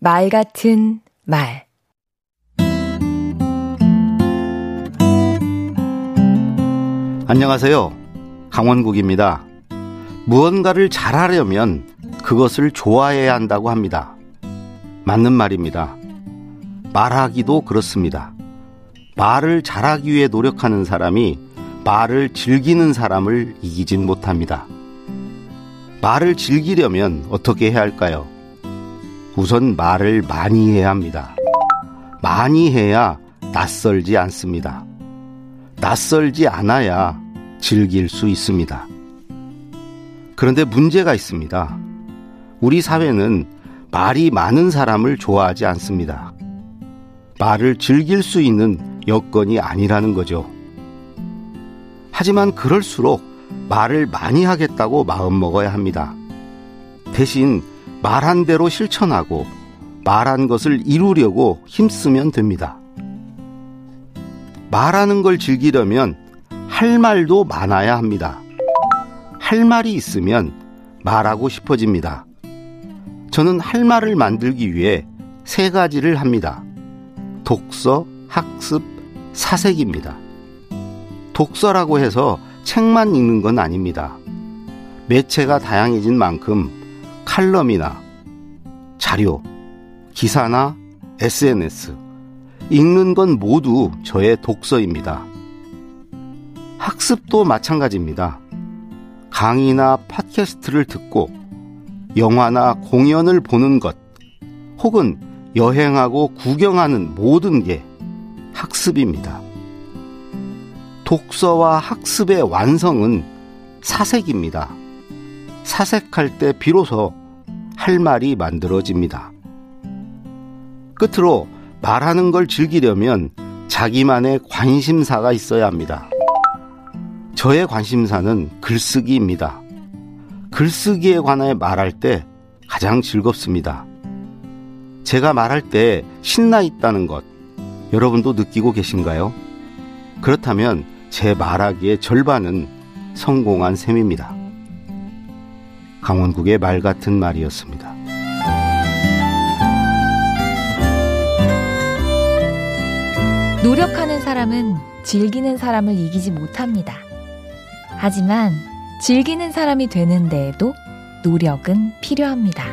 말 같은 말 안녕하세요. 강원국입니다. 무언가를 잘하려면 그것을 좋아해야 한다고 합니다. 맞는 말입니다. 말하기도 그렇습니다. 말을 잘하기 위해 노력하는 사람이 말을 즐기는 사람을 이기진 못합니다. 말을 즐기려면 어떻게 해야 할까요? 우선 말을 많이 해야 합니다. 많이 해야 낯설지 않습니다. 낯설지 않아야 즐길 수 있습니다. 그런데 문제가 있습니다. 우리 사회는 말이 많은 사람을 좋아하지 않습니다. 말을 즐길 수 있는 여건이 아니라는 거죠. 하지만 그럴수록 말을 많이 하겠다고 마음먹어야 합니다. 대신 말한 대로 실천하고 말한 것을 이루려고 힘쓰면 됩니다. 말하는 걸 즐기려면 할 말도 많아야 합니다. 할 말이 있으면 말하고 싶어집니다. 저는 할 말을 만들기 위해 세 가지를 합니다. 독서, 학습, 사색입니다. 독서라고 해서 책만 읽는 건 아닙니다. 매체가 다양해진 만큼 칼럼이나 자료, 기사나 SNS, 읽는 건 모두 저의 독서입니다. 학습도 마찬가지입니다. 강의나 팟캐스트를 듣고 영화나 공연을 보는 것 혹은 여행하고 구경하는 모든 게 학습입니다. 독서와 학습의 완성은 사색입니다. 사색할 때 비로소 할 말이 만들어집니다. 끝으로 말하는 걸 즐기려면 자기만의 관심사가 있어야 합니다. 저의 관심사는 글쓰기입니다. 글쓰기에 관해 말할 때 가장 즐겁습니다. 제가 말할 때 신나 있다는 것, 여러분도 느끼고 계신가요? 그렇다면 제 말하기의 절반은 성공한 셈입니다. 강원국의 말 같은 말이었습니다. 노력하는 사람은 즐기는 사람을 이기지 못합니다. 하지만 즐기는 사람이 되는 데에도 노력은 필요합니다.